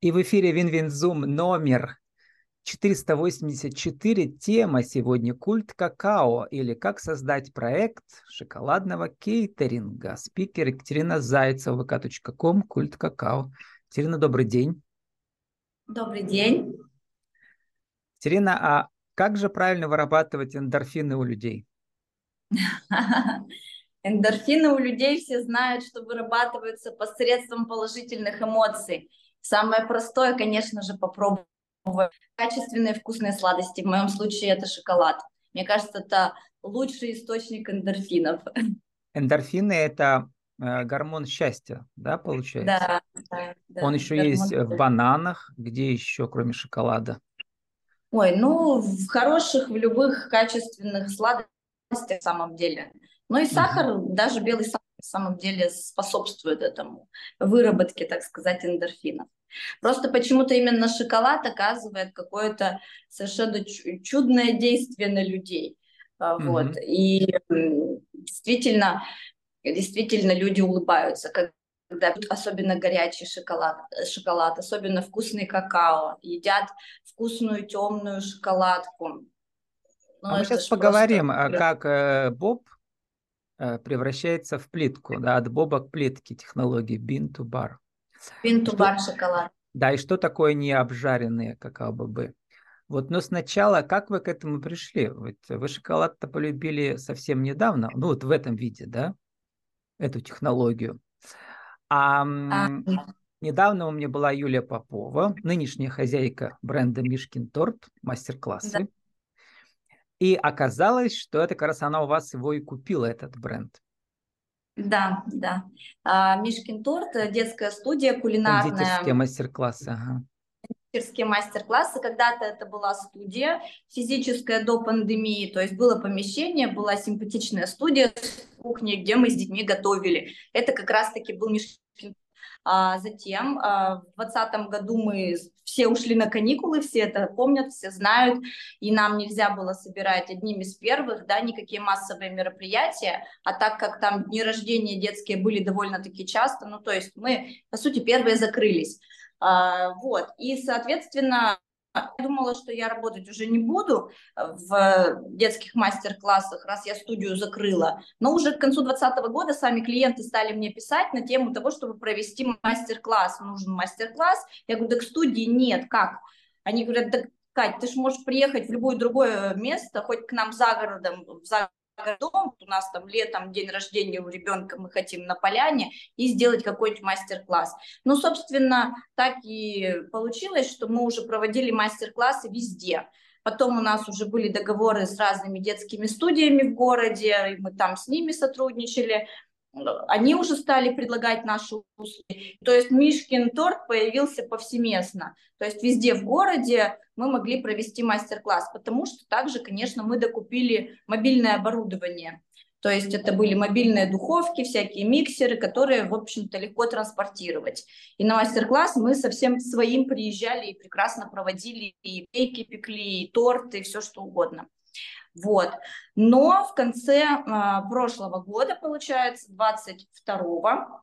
И в эфире WinWinZoom номер 484. Тема сегодня «Культ какао» или «Как создать проект шоколадного кейтеринга». Спикер Екатерина Зайцева, vk.com, «Культ какао». Екатерина, добрый день. Добрый день. Екатерина, а как же правильно вырабатывать эндорфины у людей? Эндорфины у людей все знают, что вырабатываются посредством положительных эмоций. Самое простое, конечно же, попробовать качественные вкусные сладости. В моем случае это шоколад. Мне кажется, это лучший источник эндорфинов. Эндорфины – это э, гормон счастья, да, получается? Да, да. да Он еще гормон есть в бананах, где еще, кроме шоколада? Ой, ну, в хороших, в любых качественных сладостях на самом деле. Ну и сахар, угу. даже белый сахар на самом деле способствует этому выработке, так сказать, эндорфинов. Просто почему-то именно шоколад оказывает какое-то совершенно чудное действие на людей. Mm-hmm. Вот. И действительно, действительно люди улыбаются, когда особенно горячий шоколад, шоколад, особенно вкусный какао, едят вкусную темную шоколадку. Ну, а мы сейчас поговорим, просто... как э, Боб э, превращается в плитку, да, от Боба к плитке технологии bean to bar. Bar шоколад. Да, и что такое необжаренные какао-бобы? Вот, но сначала, как вы к этому пришли? Вот вы шоколад-то полюбили совсем недавно, ну вот в этом виде, да, эту технологию. А, а... недавно у меня была Юлия Попова, нынешняя хозяйка бренда Мишкин торт, мастер-классы. Да. И оказалось, что это как раз она у вас его и купила, этот бренд. Да, да. А, Мишкин торт, э, детская студия кулинарная. Кондитерские мастер-классы, ага. Кондитерские мастер-классы. Когда-то это была студия физическая до пандемии, то есть было помещение, была симпатичная студия с кухней, где мы с детьми готовили. Это как раз-таки был Мишкин а затем а, в 2020 году мы все ушли на каникулы, все это помнят, все знают, и нам нельзя было собирать одним из первых, да, никакие массовые мероприятия, а так как там дни рождения детские были довольно-таки часто, ну, то есть мы, по сути, первые закрылись. А, вот, и, соответственно, я думала, что я работать уже не буду э, в детских мастер-классах, раз я студию закрыла. Но уже к концу 2020 года сами клиенты стали мне писать на тему того, чтобы провести мастер-класс. Нужен мастер-класс. Я говорю, так студии нет, как? Они говорят, так, Кать, ты же можешь приехать в любое другое место, хоть к нам за городом, за дом, у нас там летом день рождения у ребенка, мы хотим на поляне, и сделать какой-нибудь мастер-класс. Ну, собственно, так и получилось, что мы уже проводили мастер-классы везде. Потом у нас уже были договоры с разными детскими студиями в городе, и мы там с ними сотрудничали они уже стали предлагать наши услуги. То есть Мишкин торт появился повсеместно. То есть везде в городе мы могли провести мастер-класс, потому что также, конечно, мы докупили мобильное оборудование. То есть это были мобильные духовки, всякие миксеры, которые, в общем-то, легко транспортировать. И на мастер-класс мы совсем своим приезжали и прекрасно проводили и кейки пекли, и торты, и все что угодно. Вот. Но в конце э, прошлого года, получается, 22-го,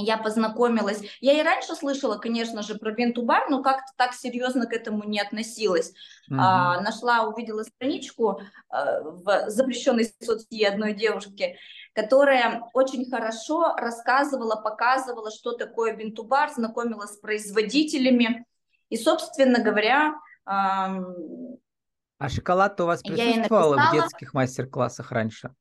я познакомилась. Я и раньше слышала, конечно же, про Бентубар, но как-то так серьезно к этому не относилась. Mm-hmm. А, нашла, увидела страничку а, в запрещенной соцсети одной девушки, которая очень хорошо рассказывала, показывала, что такое Бентубар, знакомила с производителями. И, собственно говоря, а шоколад у вас присутствовал в детских мастер-классах раньше?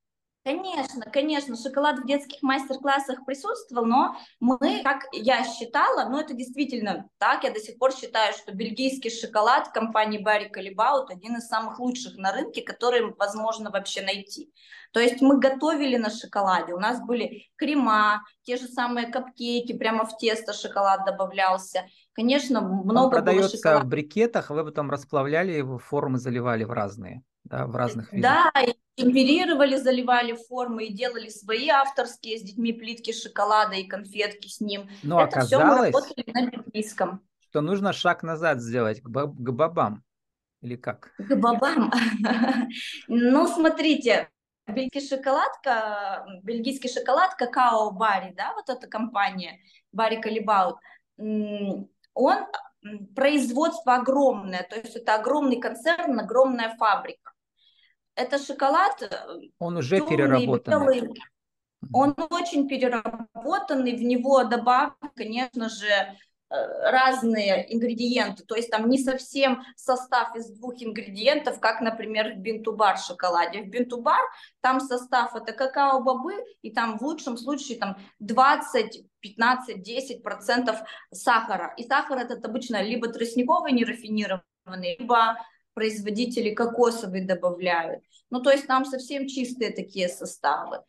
Конечно, конечно, шоколад в детских мастер-классах присутствовал, но мы, как я считала, ну это действительно так, я до сих пор считаю, что бельгийский шоколад компании Barry Callebaut один из самых лучших на рынке, который возможно вообще найти. То есть мы готовили на шоколаде, у нас были крема, те же самые капкейки, прямо в тесто шоколад добавлялся. Конечно, много Он продается было шоколада. в брикетах, вы потом расплавляли его, формы заливали в разные, да, в разных видах. Да, и темперировали, заливали формы и делали свои авторские с детьми плитки шоколада и конфетки с ним. Но Это все мы работали на бельгийском. что нужно шаг назад сделать к, баб к бабам. Или как? К бабам? Ну, смотрите, бельгийский шоколад, бельгийский шоколад, какао Барри, да, вот эта компания, Барри Калибаут, он производство огромное, то есть это огромный концерн, огромная фабрика. Это шоколад. Э, он уже переработанный. Белый, он очень переработанный, в него добавлены, конечно же, э, разные ингредиенты, то есть там не совсем состав из двух ингредиентов, как, например, в бинтубар шоколаде. В бинтубар там состав это какао-бобы, и там в лучшем случае там 20, 15, 10 процентов сахара. И сахар этот обычно либо тростниковый нерафинированный, либо производители кокосовый добавляют. Ну, то есть там совсем чистые такие составы.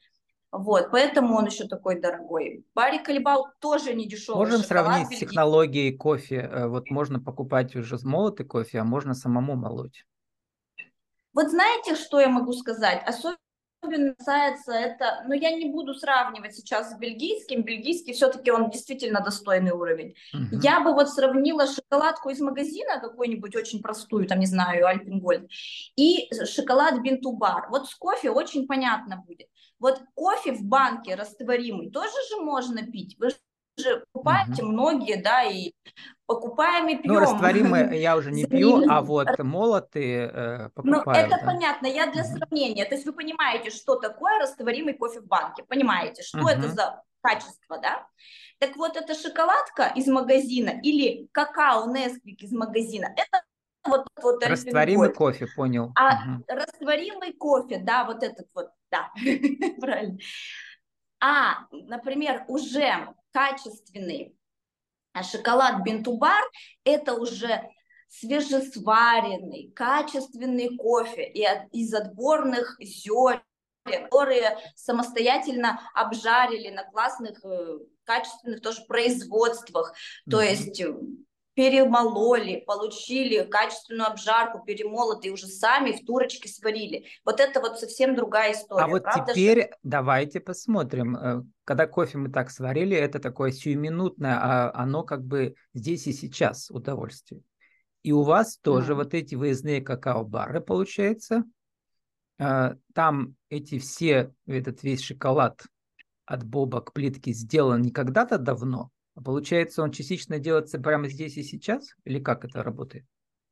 Вот, поэтому он еще такой дорогой. Барри Калибал тоже не дешевый. Можем сравнить с технологией кофе. Э, вот можно покупать уже молотый кофе, а можно самому молоть. Вот знаете, что я могу сказать? Особенно касается это, но я не буду сравнивать сейчас с бельгийским. Бельгийский все-таки он действительно достойный уровень. Угу. Я бы вот сравнила шоколадку из магазина, какую-нибудь очень простую, там, не знаю, Альпенгольд, и шоколад Бинтубар. Вот с кофе очень понятно будет. Вот кофе в банке растворимый тоже же можно пить. Вы же покупаете угу. многие, да, и покупаем и пьем. Ну, растворимые я уже не пью, а вот молотые э, покупаю. Ну, это да. понятно, я для сравнения. То есть вы понимаете, что такое растворимый кофе в банке, понимаете, что угу. это за качество, да? Так вот, эта шоколадка из магазина или какао Несквик из магазина, это вот, вот растворимый кофе, понял. А угу. растворимый кофе, да, вот этот вот, да, правильно. А, например, уже качественный шоколад Бентубар, это уже свежесваренный, качественный кофе и от, из отборных зерен, которые самостоятельно обжарили на классных, э, качественных тоже производствах. Mm-hmm. То есть перемололи, получили качественную обжарку, перемолотые, уже сами в турочке сварили. Вот это вот совсем другая история. А вот правда, теперь что... давайте посмотрим. Э, когда кофе мы так сварили, это такое сиюминутное, а оно как бы здесь и сейчас удовольствие. И у вас тоже mm. вот эти выездные какао-бары, получается. Э, там эти все, этот весь шоколад от Боба к плитке сделан не когда-то давно, получается, он частично делается прямо здесь и сейчас? Или как это работает?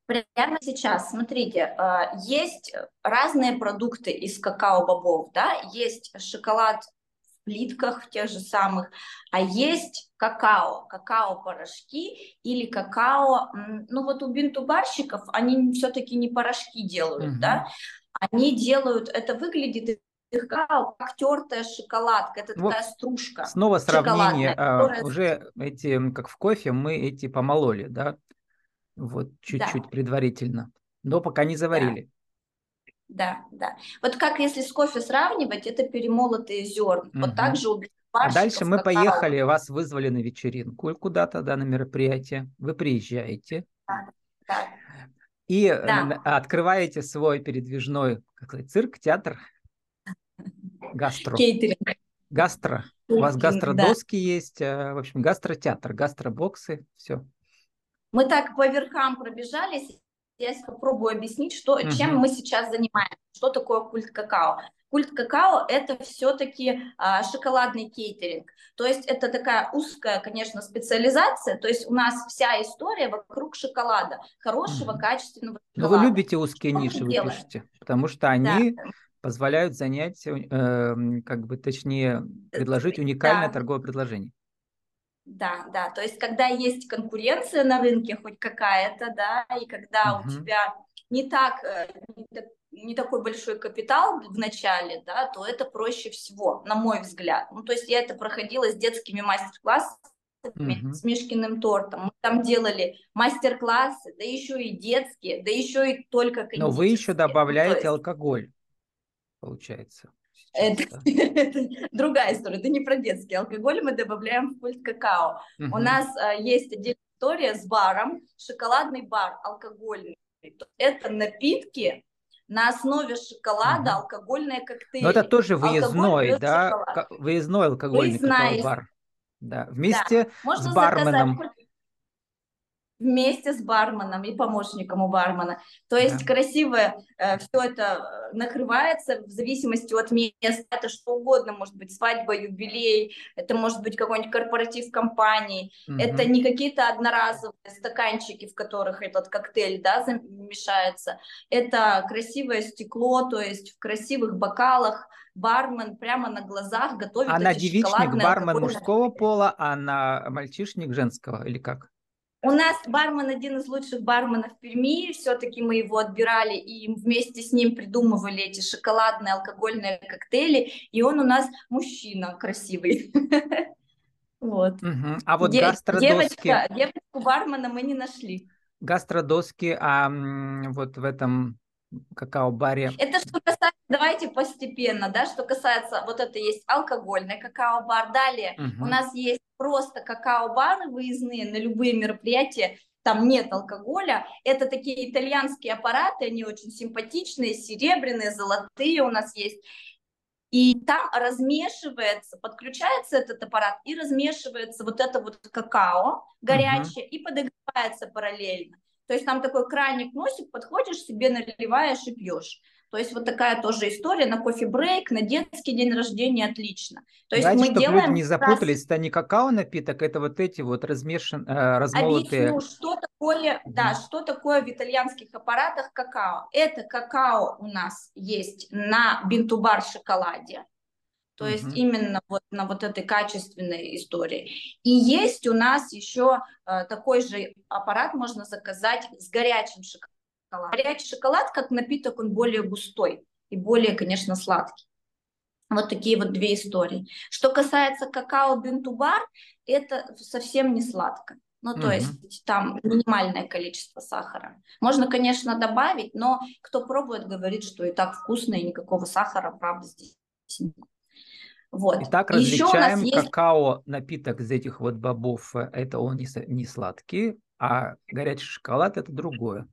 Прямо сейчас, смотрите, а, есть разные продукты из какао-бобов, да, есть шоколад в плитках тех же самых, а есть какао, какао-порошки или какао, ну вот у бинтубарщиков они все-таки не порошки делают, угу. да, они делают, это выглядит слегка как тертая шоколадка, это вот такая стружка. Снова сравнение, а, которая... уже эти, как в кофе, мы эти помололи, да, вот чуть-чуть да. предварительно, но пока не заварили. Да. да, да. Вот как если с кофе сравнивать, это перемолотые зерна. Угу. Вот так же у а дальше мы какао. поехали, вас вызвали на вечеринку куда-то, да, на мероприятие. Вы приезжаете. Да, да. И да. открываете свой передвижной как сказать, цирк, театр. Гастро. Кейтеринг. Гастро. У вас гастродоски да. есть, э, в общем, гастротеатр, гастробоксы, все. Мы так по верхам пробежались, я попробую объяснить, что, угу. чем мы сейчас занимаемся, что такое культ какао. Культ какао – это все-таки а, шоколадный кейтеринг. То есть это такая узкая, конечно, специализация. То есть у нас вся история вокруг шоколада, хорошего, mm качественного шоколада. Но вы любите узкие что ниши, вы пишете, потому что они да позволяют занять, э, как бы точнее, предложить уникальное да. торговое предложение. Да, да, то есть когда есть конкуренция на рынке хоть какая-то, да, и когда угу. у тебя не так, э, не такой большой капитал в начале, да, то это проще всего, на мой взгляд. Ну, то есть я это проходила с детскими мастер-классами, угу. с Мишкиным тортом. Мы там делали мастер-классы, да еще и детские, да еще и только Но вы еще добавляете ну, есть... алкоголь получается. Это, это другая история, это не про детский алкоголь, мы добавляем в пульт какао. Угу. У нас а, есть отдельная история с баром, шоколадный бар алкогольный. Это напитки на основе шоколада, угу. алкогольные коктейли. Но это тоже выездной, да, шоколад. выездной алкогольный Выездная... бар. Да, вместе да. с барменом. Заказать вместе с барменом и помощником у бармена. То есть да. красиво э, все это э, накрывается в зависимости от места. Это что угодно, может быть свадьба, юбилей, это может быть какой-нибудь корпоратив компании. Угу. Это не какие-то одноразовые стаканчики, в которых этот коктейль да, замешается. Это красивое стекло, то есть в красивых бокалах бармен прямо на глазах готовит. А на девичник бармен мужского пола, а на мальчишник женского или как? У нас бармен один из лучших барменов в Перми, все-таки мы его отбирали и вместе с ним придумывали эти шоколадные алкогольные коктейли, и он у нас мужчина красивый. Вот. А вот гастродоски... Девочку бармена мы не нашли. Гастродоски, а вот в этом какао-баре. Это что касается, давайте постепенно, да, что касается, вот это есть алкогольный какао-бар, далее угу. у нас есть просто какао-бары выездные на любые мероприятия, там нет алкоголя, это такие итальянские аппараты, они очень симпатичные, серебряные, золотые у нас есть, и там размешивается, подключается этот аппарат и размешивается вот это вот какао горячее uh и подогревается параллельно. То есть там такой крайник носик, подходишь себе, наливаешь и пьешь. То есть вот такая тоже история на кофе-брейк, на детский день рождения отлично. То есть Знаете, мы чтобы делаем люди не запутались, это не какао напиток, это вот эти вот размешан, э, размолотые... Объясню, что такое, да, что такое в итальянских аппаратах какао. Это какао у нас есть на бинтубар шоколаде, то uh-huh. есть именно вот на вот этой качественной истории. И есть у нас еще э, такой же аппарат, можно заказать с горячим шоколадом. Горячий шоколад как напиток, он более густой и более, конечно, сладкий. Вот такие вот две истории. Что касается какао бинтубар, это совсем не сладко. Ну, то uh-huh. есть там минимальное количество сахара. Можно, конечно, добавить, но кто пробует, говорит, что и так вкусно, и никакого сахара, правда, здесь нет. Вот. Итак, различаем есть... какао напиток из этих вот бобов. Это он не, не сладкий, а горячий шоколад это другое.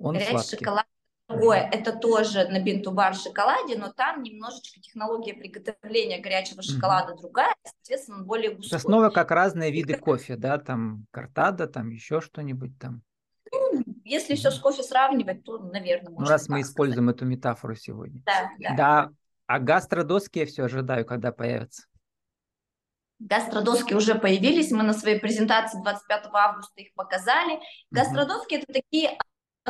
Он горячий сладкий. шоколад другое. Это тоже на бинтубар шоколаде, но там немножечко технология приготовления горячего шоколада mm-hmm. другая, соответственно, он более густой. Основа как разные виды кофе, да, там картада, там еще что-нибудь там. Ну, если mm-hmm. все с кофе сравнивать, то, наверное, можно. Ну, раз мы используем сказать. эту метафору сегодня. Да, да. да а гастродоски я все ожидаю, когда появятся. Гастродоски уже появились, мы на своей презентации 25 августа их показали. Гастродоски mm-hmm. это такие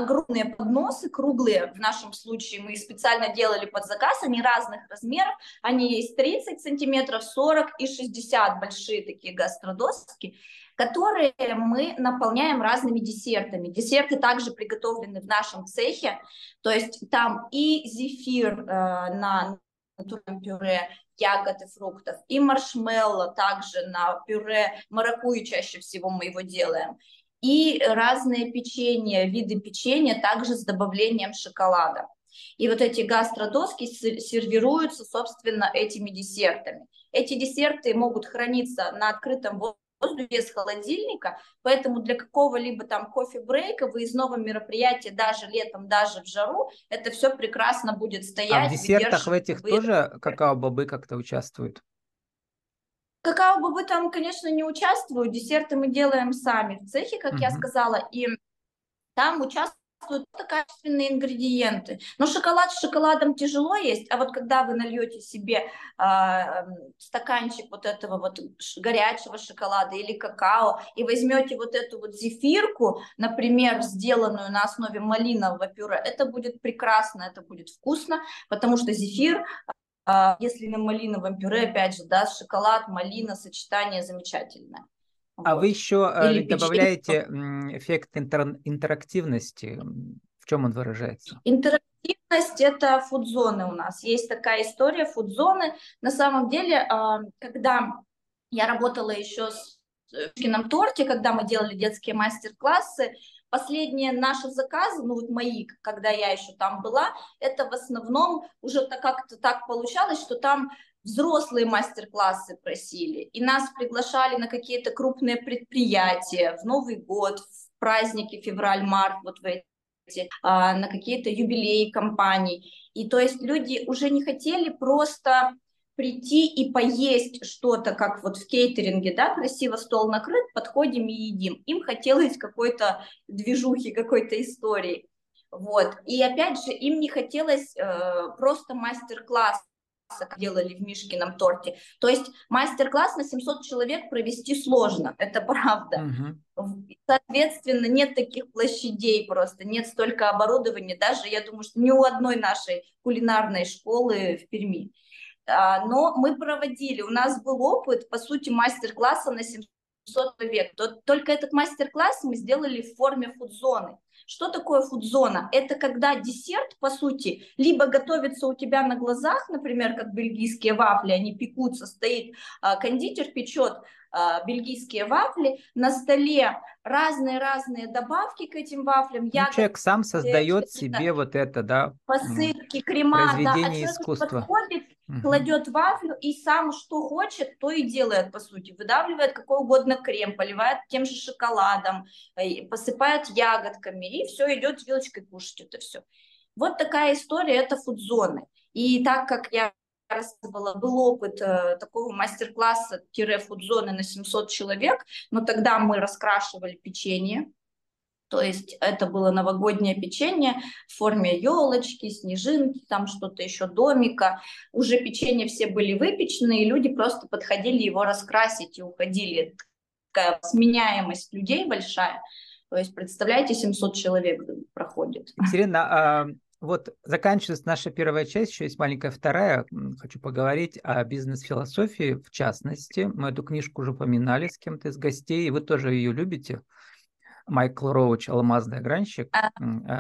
огромные подносы, круглые в нашем случае, мы специально делали под заказ, они разных размеров, они есть 30 сантиметров, 40 и 60 большие такие гастродоски, которые мы наполняем разными десертами. Десерты также приготовлены в нашем цехе, то есть там и зефир э, на натуральном пюре ягод и фруктов, и маршмелло также на пюре маракуйи чаще всего мы его делаем, и разные печенья, виды печенья также с добавлением шоколада. И вот эти гастродоски сервируются, собственно, этими десертами. Эти десерты могут храниться на открытом воздухе, воздухе без холодильника, поэтому для какого-либо там кофе-брейка, выездного мероприятия, даже летом, даже в жару, это все прекрасно будет стоять. А в десертах в этих тоже какао-бобы как-то участвуют? Какао-бобы там, конечно, не участвуют, десерты мы делаем сами в цехе, как угу. я сказала, и там участвуют качественные ингредиенты. Но шоколад с шоколадом тяжело есть, а вот когда вы нальете себе э, стаканчик вот этого вот горячего шоколада или какао и возьмете вот эту вот зефирку, например, сделанную на основе малинового пюре, это будет прекрасно, это будет вкусно, потому что зефир если на малиновом пюре, опять же, да, шоколад, малина, сочетание замечательное. А вот. вы еще э, Или добавляете эффект интер- интерактивности. В чем он выражается? Интерактивность – это фудзоны у нас. Есть такая история, фудзоны. На самом деле, а, когда я работала еще с Кином торте, когда мы делали детские мастер-классы, последние наши заказы, ну вот мои, когда я еще там была, это в основном уже так как-то так получалось, что там взрослые мастер-классы просили, и нас приглашали на какие-то крупные предприятия в Новый год, в праздники февраль-март, вот в эти, а, на какие-то юбилеи компаний. И то есть люди уже не хотели просто прийти и поесть что-то, как вот в кейтеринге, да, красиво стол накрыт, подходим и едим. Им хотелось какой-то движухи, какой-то истории. Вот. И опять же, им не хотелось э, просто мастер-класс делали в Мишкином торте. То есть мастер-класс на 700 человек провести сложно, это правда. Угу. Соответственно, нет таких площадей просто, нет столько оборудования, даже, я думаю, что ни у одной нашей кулинарной школы в Перми. А, но мы проводили, у нас был опыт, по сути, мастер-класса на 700 человек. Только этот мастер-класс мы сделали в форме фудзоны. Что такое фудзона? Это когда десерт, по сути, либо готовится у тебя на глазах, например, как бельгийские вафли, они пекутся, стоит а, кондитер печет бельгийские вафли, на столе разные-разные добавки к этим вафлям. Ну, человек сам создает себе вот это, да, посыпки, крема, да, а искусства. подходит, угу. кладет вафлю и сам что хочет, то и делает, по сути. Выдавливает какой угодно крем, поливает тем же шоколадом, э, посыпает ягодками, и все, идет вилочкой кушать это все. Вот такая история, это фудзоны. И так как я рассказывала, был опыт э, такого мастер-класса-фудзоны на 700 человек, но тогда мы раскрашивали печенье, то есть это было новогоднее печенье в форме елочки, снежинки, там что-то еще, домика. Уже печенье все были выпечены, и люди просто подходили его раскрасить и уходили. Такая сменяемость людей большая. То есть, представляете, 700 человек проходит. Екатерина, а вот заканчивается наша первая часть, еще есть маленькая вторая. Хочу поговорить о бизнес-философии в частности. Мы эту книжку уже упоминали с кем-то из гостей, и вы тоже ее любите. Майкл Роуч «Алмазный огранщик», а,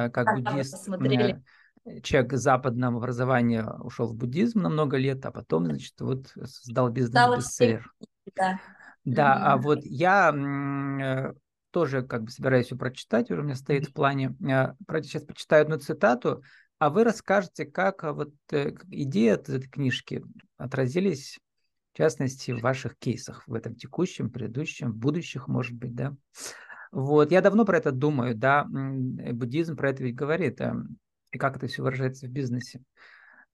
э, как буддист, э, человек западного образования ушел в буддизм на много лет, а потом, значит, вот создал бизнес-бестселлер. Да, да а вот я э, тоже как бы собираюсь ее прочитать, уже у меня стоит в плане. Сейчас почитаю одну цитату, а вы расскажете, как вот идеи от этой книжки отразились, в частности, в ваших кейсах, в этом текущем, предыдущем, будущих, может быть, да? Вот, я давно про это думаю, да, буддизм про это ведь говорит, а, и как это все выражается в бизнесе.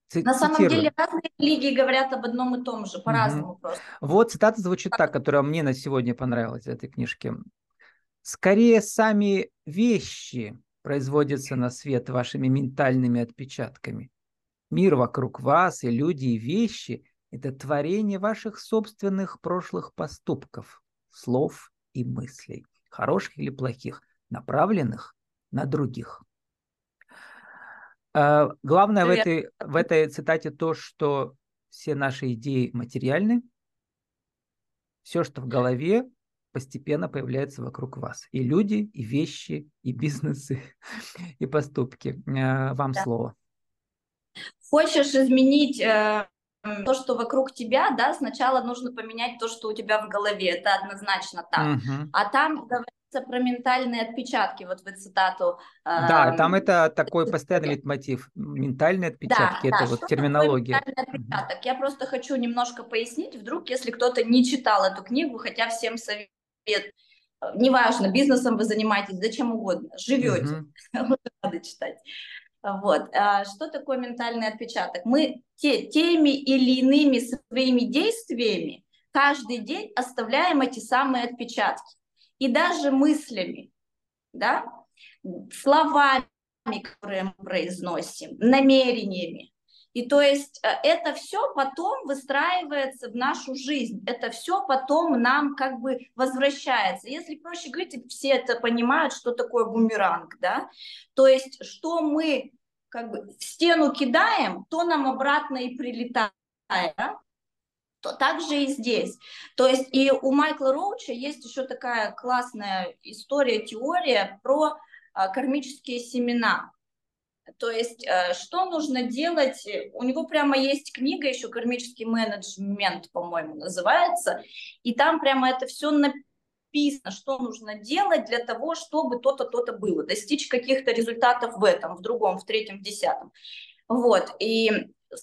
Ц- На самом цитирую. деле разные религии говорят об одном и том же, по-разному угу. просто. Вот цитата звучит так, которая мне на сегодня понравилась в этой книжке. Скорее сами вещи производятся на свет вашими ментальными отпечатками. Мир вокруг вас и люди и вещи – это творение ваших собственных прошлых поступков, слов и мыслей хороших или плохих, направленных на других. А, главное в этой, в этой цитате то, что все наши идеи материальны, все, что в голове, постепенно появляется вокруг вас. И люди, и вещи, и бизнесы, и поступки. А, вам да. слово. Хочешь изменить э, то, что вокруг тебя, да, сначала нужно поменять то, что у тебя в голове, это однозначно так. Угу. А там говорится про ментальные отпечатки, вот вы цитату. Да, э, там это такой постоянный лейтмотив. Ментальные отпечатки, да, это да, вот терминология. отпечаток? Я просто хочу немножко пояснить, вдруг, если кто-то не читал эту книгу, хотя всем совет, неважно, бизнесом вы занимаетесь, зачем угодно, живете, угу. надо читать. Вот. А что такое ментальный отпечаток? Мы те, теми или иными своими действиями каждый день оставляем эти самые отпечатки. И даже мыслями, да, словами, которые мы произносим, намерениями. И то есть э, это все потом выстраивается в нашу жизнь, это все потом нам как бы возвращается. Если проще говорить, все это понимают, что такое бумеранг, да, то есть что мы как бы в стену кидаем, то нам обратно и прилетает, да? то так же и здесь. То есть и у Майкла Роуча есть еще такая классная история, теория про а, кармические семена. То есть, э, что нужно делать? У него прямо есть книга еще «Кармический менеджмент», по-моему, называется, и там прямо это все написано, что нужно делать для того, чтобы то-то, то-то было, достичь каких-то результатов в этом, в другом, в третьем, в десятом. Вот, и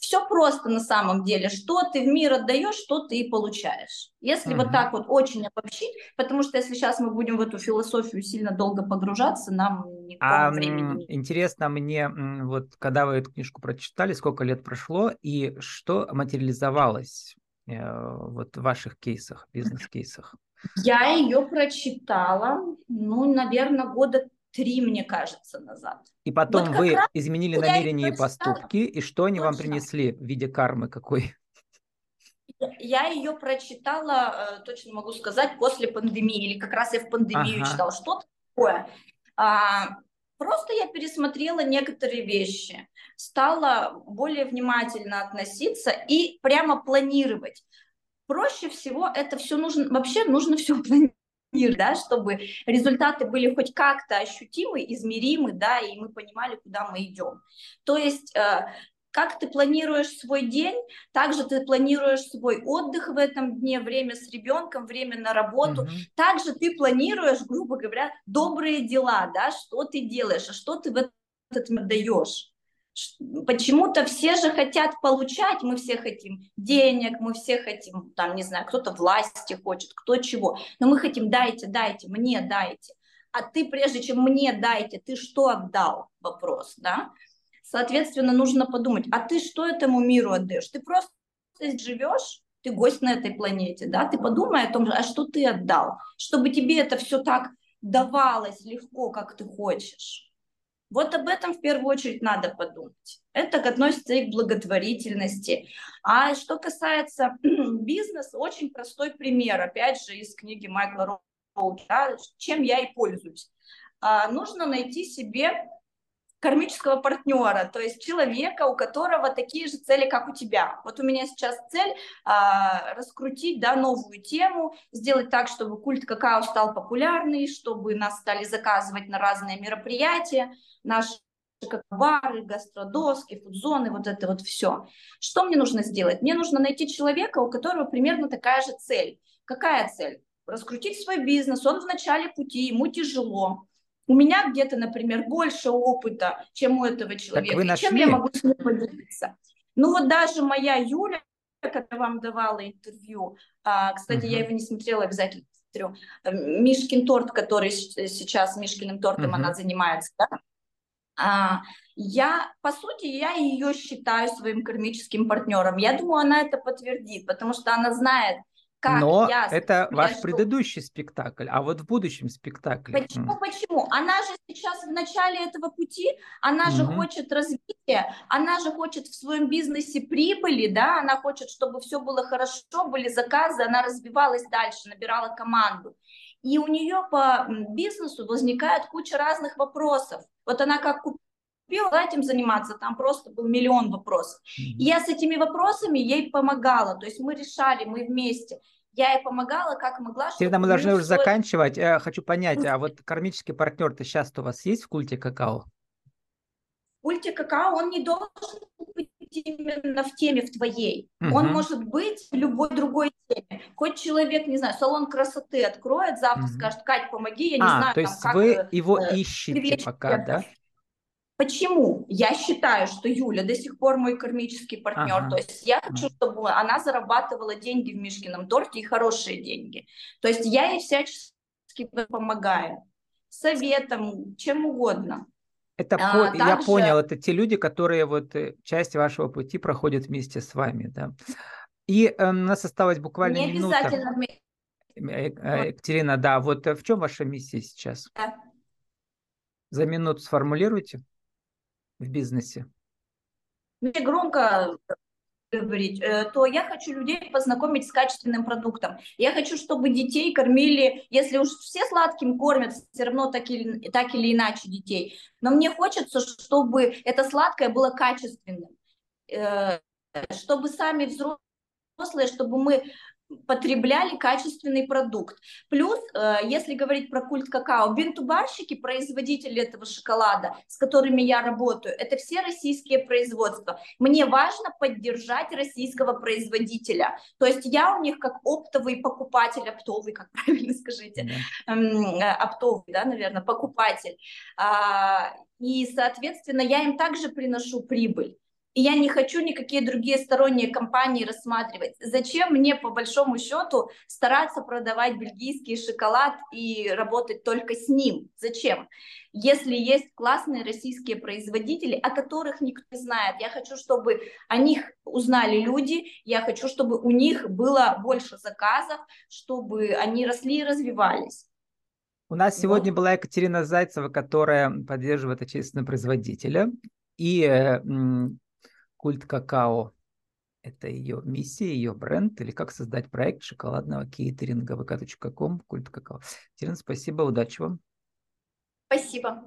все просто на самом деле. Что ты в мир отдаешь, что ты и получаешь. Если угу. вот так вот очень обобщить, потому что если сейчас мы будем в эту философию сильно долго погружаться, нам никакого а, времени Интересно мне, вот когда вы эту книжку прочитали, сколько лет прошло и что материализовалось э, вот в ваших кейсах, бизнес-кейсах? Я ее прочитала, ну, наверное, года три, мне кажется, назад. И потом вот вы изменили намерения и поступки, и что они Точно. вам принесли в виде кармы какой? Я ее прочитала, э, точно могу сказать, после пандемии, или как раз я в пандемию ага. читала. Что такое? А, просто я пересмотрела некоторые вещи, стала более внимательно относиться и прямо планировать. Проще всего это все нужно, вообще нужно все планировать да, чтобы результаты были хоть как-то ощутимы, измеримы, да, и мы понимали, куда мы идем. То есть э, как ты планируешь свой день, также ты планируешь свой отдых в этом дне, время с ребенком, время на работу, mm-hmm. также ты планируешь, грубо говоря, добрые дела, да, что ты делаешь, а что ты в этот мир даешь. Почему-то все же хотят получать, мы все хотим денег, мы все хотим, там, не знаю, кто-то власти хочет, кто чего, но мы хотим дайте, дайте, мне дайте. А ты, прежде чем мне дайте, ты что отдал? Вопрос, да? Соответственно, нужно подумать, а ты что этому миру отдаешь? Ты просто живешь, ты гость на этой планете, да? Ты подумай о том, а что ты отдал, чтобы тебе это все так давалось легко, как ты хочешь. Вот об этом в первую очередь надо подумать. Это относится и к благотворительности. А что касается бизнеса, очень простой пример, опять же, из книги Майкла Роу, да, чем я и пользуюсь. А, нужно найти себе кармического партнера, то есть человека, у которого такие же цели, как у тебя. Вот у меня сейчас цель а, раскрутить да, новую тему, сделать так, чтобы культ какао стал популярный, чтобы нас стали заказывать на разные мероприятия, наши как бары, гастродоски, фудзоны, вот это вот все. Что мне нужно сделать? Мне нужно найти человека, у которого примерно такая же цель. Какая цель? Раскрутить свой бизнес, он в начале пути, ему тяжело у меня где-то, например, больше опыта, чем у этого человека. нашли? Чем я могу с ним поделиться? Ну вот даже моя Юля, которая вам давала интервью, а, кстати, uh-huh. я его не смотрела, обязательно посмотрю, Мишкин торт, который сейчас Мишкиным тортом uh-huh. она занимается, да? а, я, по сути, я ее считаю своим кармическим партнером. Я думаю, она это подтвердит, потому что она знает, как Но я это ваш жду. предыдущий спектакль, а вот в будущем спектакле. Почему, почему? Она же сейчас в начале этого пути, она же угу. хочет развития, она же хочет в своем бизнесе прибыли, да, она хочет, чтобы все было хорошо, были заказы, она развивалась дальше, набирала команду. И у нее по бизнесу возникает куча разных вопросов. Вот она как купила этим заниматься, там просто был миллион вопросов. И я с этими вопросами ей помогала, то есть мы решали, мы вместе я ей помогала, как могла. Теперь мы должны уже свой... заканчивать. Я хочу понять, а вот кармический партнер-то сейчас у вас есть в культе какао? В культе какао он не должен быть именно в теме в твоей. Угу. Он может быть в любой другой теме. Хоть человек, не знаю, салон красоты откроет, завтра угу. скажет, Кать, помоги, я не а, знаю. то есть там, вы как, его э, ищете пока, да? Почему? Я считаю, что Юля до сих пор мой кармический партнер. Ага. То есть я хочу, чтобы она зарабатывала деньги в Мишкином торте и хорошие деньги. То есть я ей всячески помогаю. Советом, чем угодно. Это а, по... также... Я понял, это те люди, которые вот э, часть вашего пути проходят вместе с вами, да. И э, у нас осталось буквально Не минута. обязательно э, э, Екатерина, да, вот в чем ваша миссия сейчас? Да. За минуту сформулируйте в бизнесе? Мне громко говорить, э, то я хочу людей познакомить с качественным продуктом. Я хочу, чтобы детей кормили, если уж все сладким кормят, все равно так или, так или иначе детей. Но мне хочется, чтобы это сладкое было качественным. Э, чтобы сами взрослые, чтобы мы потребляли качественный продукт. Плюс, э, если говорить про культ какао, бинтубарщики, производители этого шоколада, с которыми я работаю, это все российские производства. Мне важно поддержать российского производителя. То есть я у них как оптовый покупатель, оптовый, как правильно скажите, mm-hmm. оптовый, да, наверное, покупатель. А, и, соответственно, я им также приношу прибыль. И я не хочу никакие другие сторонние компании рассматривать. Зачем мне, по большому счету, стараться продавать бельгийский шоколад и работать только с ним? Зачем? Если есть классные российские производители, о которых никто не знает, я хочу, чтобы о них узнали люди, я хочу, чтобы у них было больше заказов, чтобы они росли и развивались. У нас сегодня вот. была Екатерина Зайцева, которая поддерживает отечественного производителя. И Культ какао – это ее миссия, ее бренд, или как создать проект шоколадного кейтеринга vk.com, культ какао. Терен, спасибо, удачи вам. Спасибо.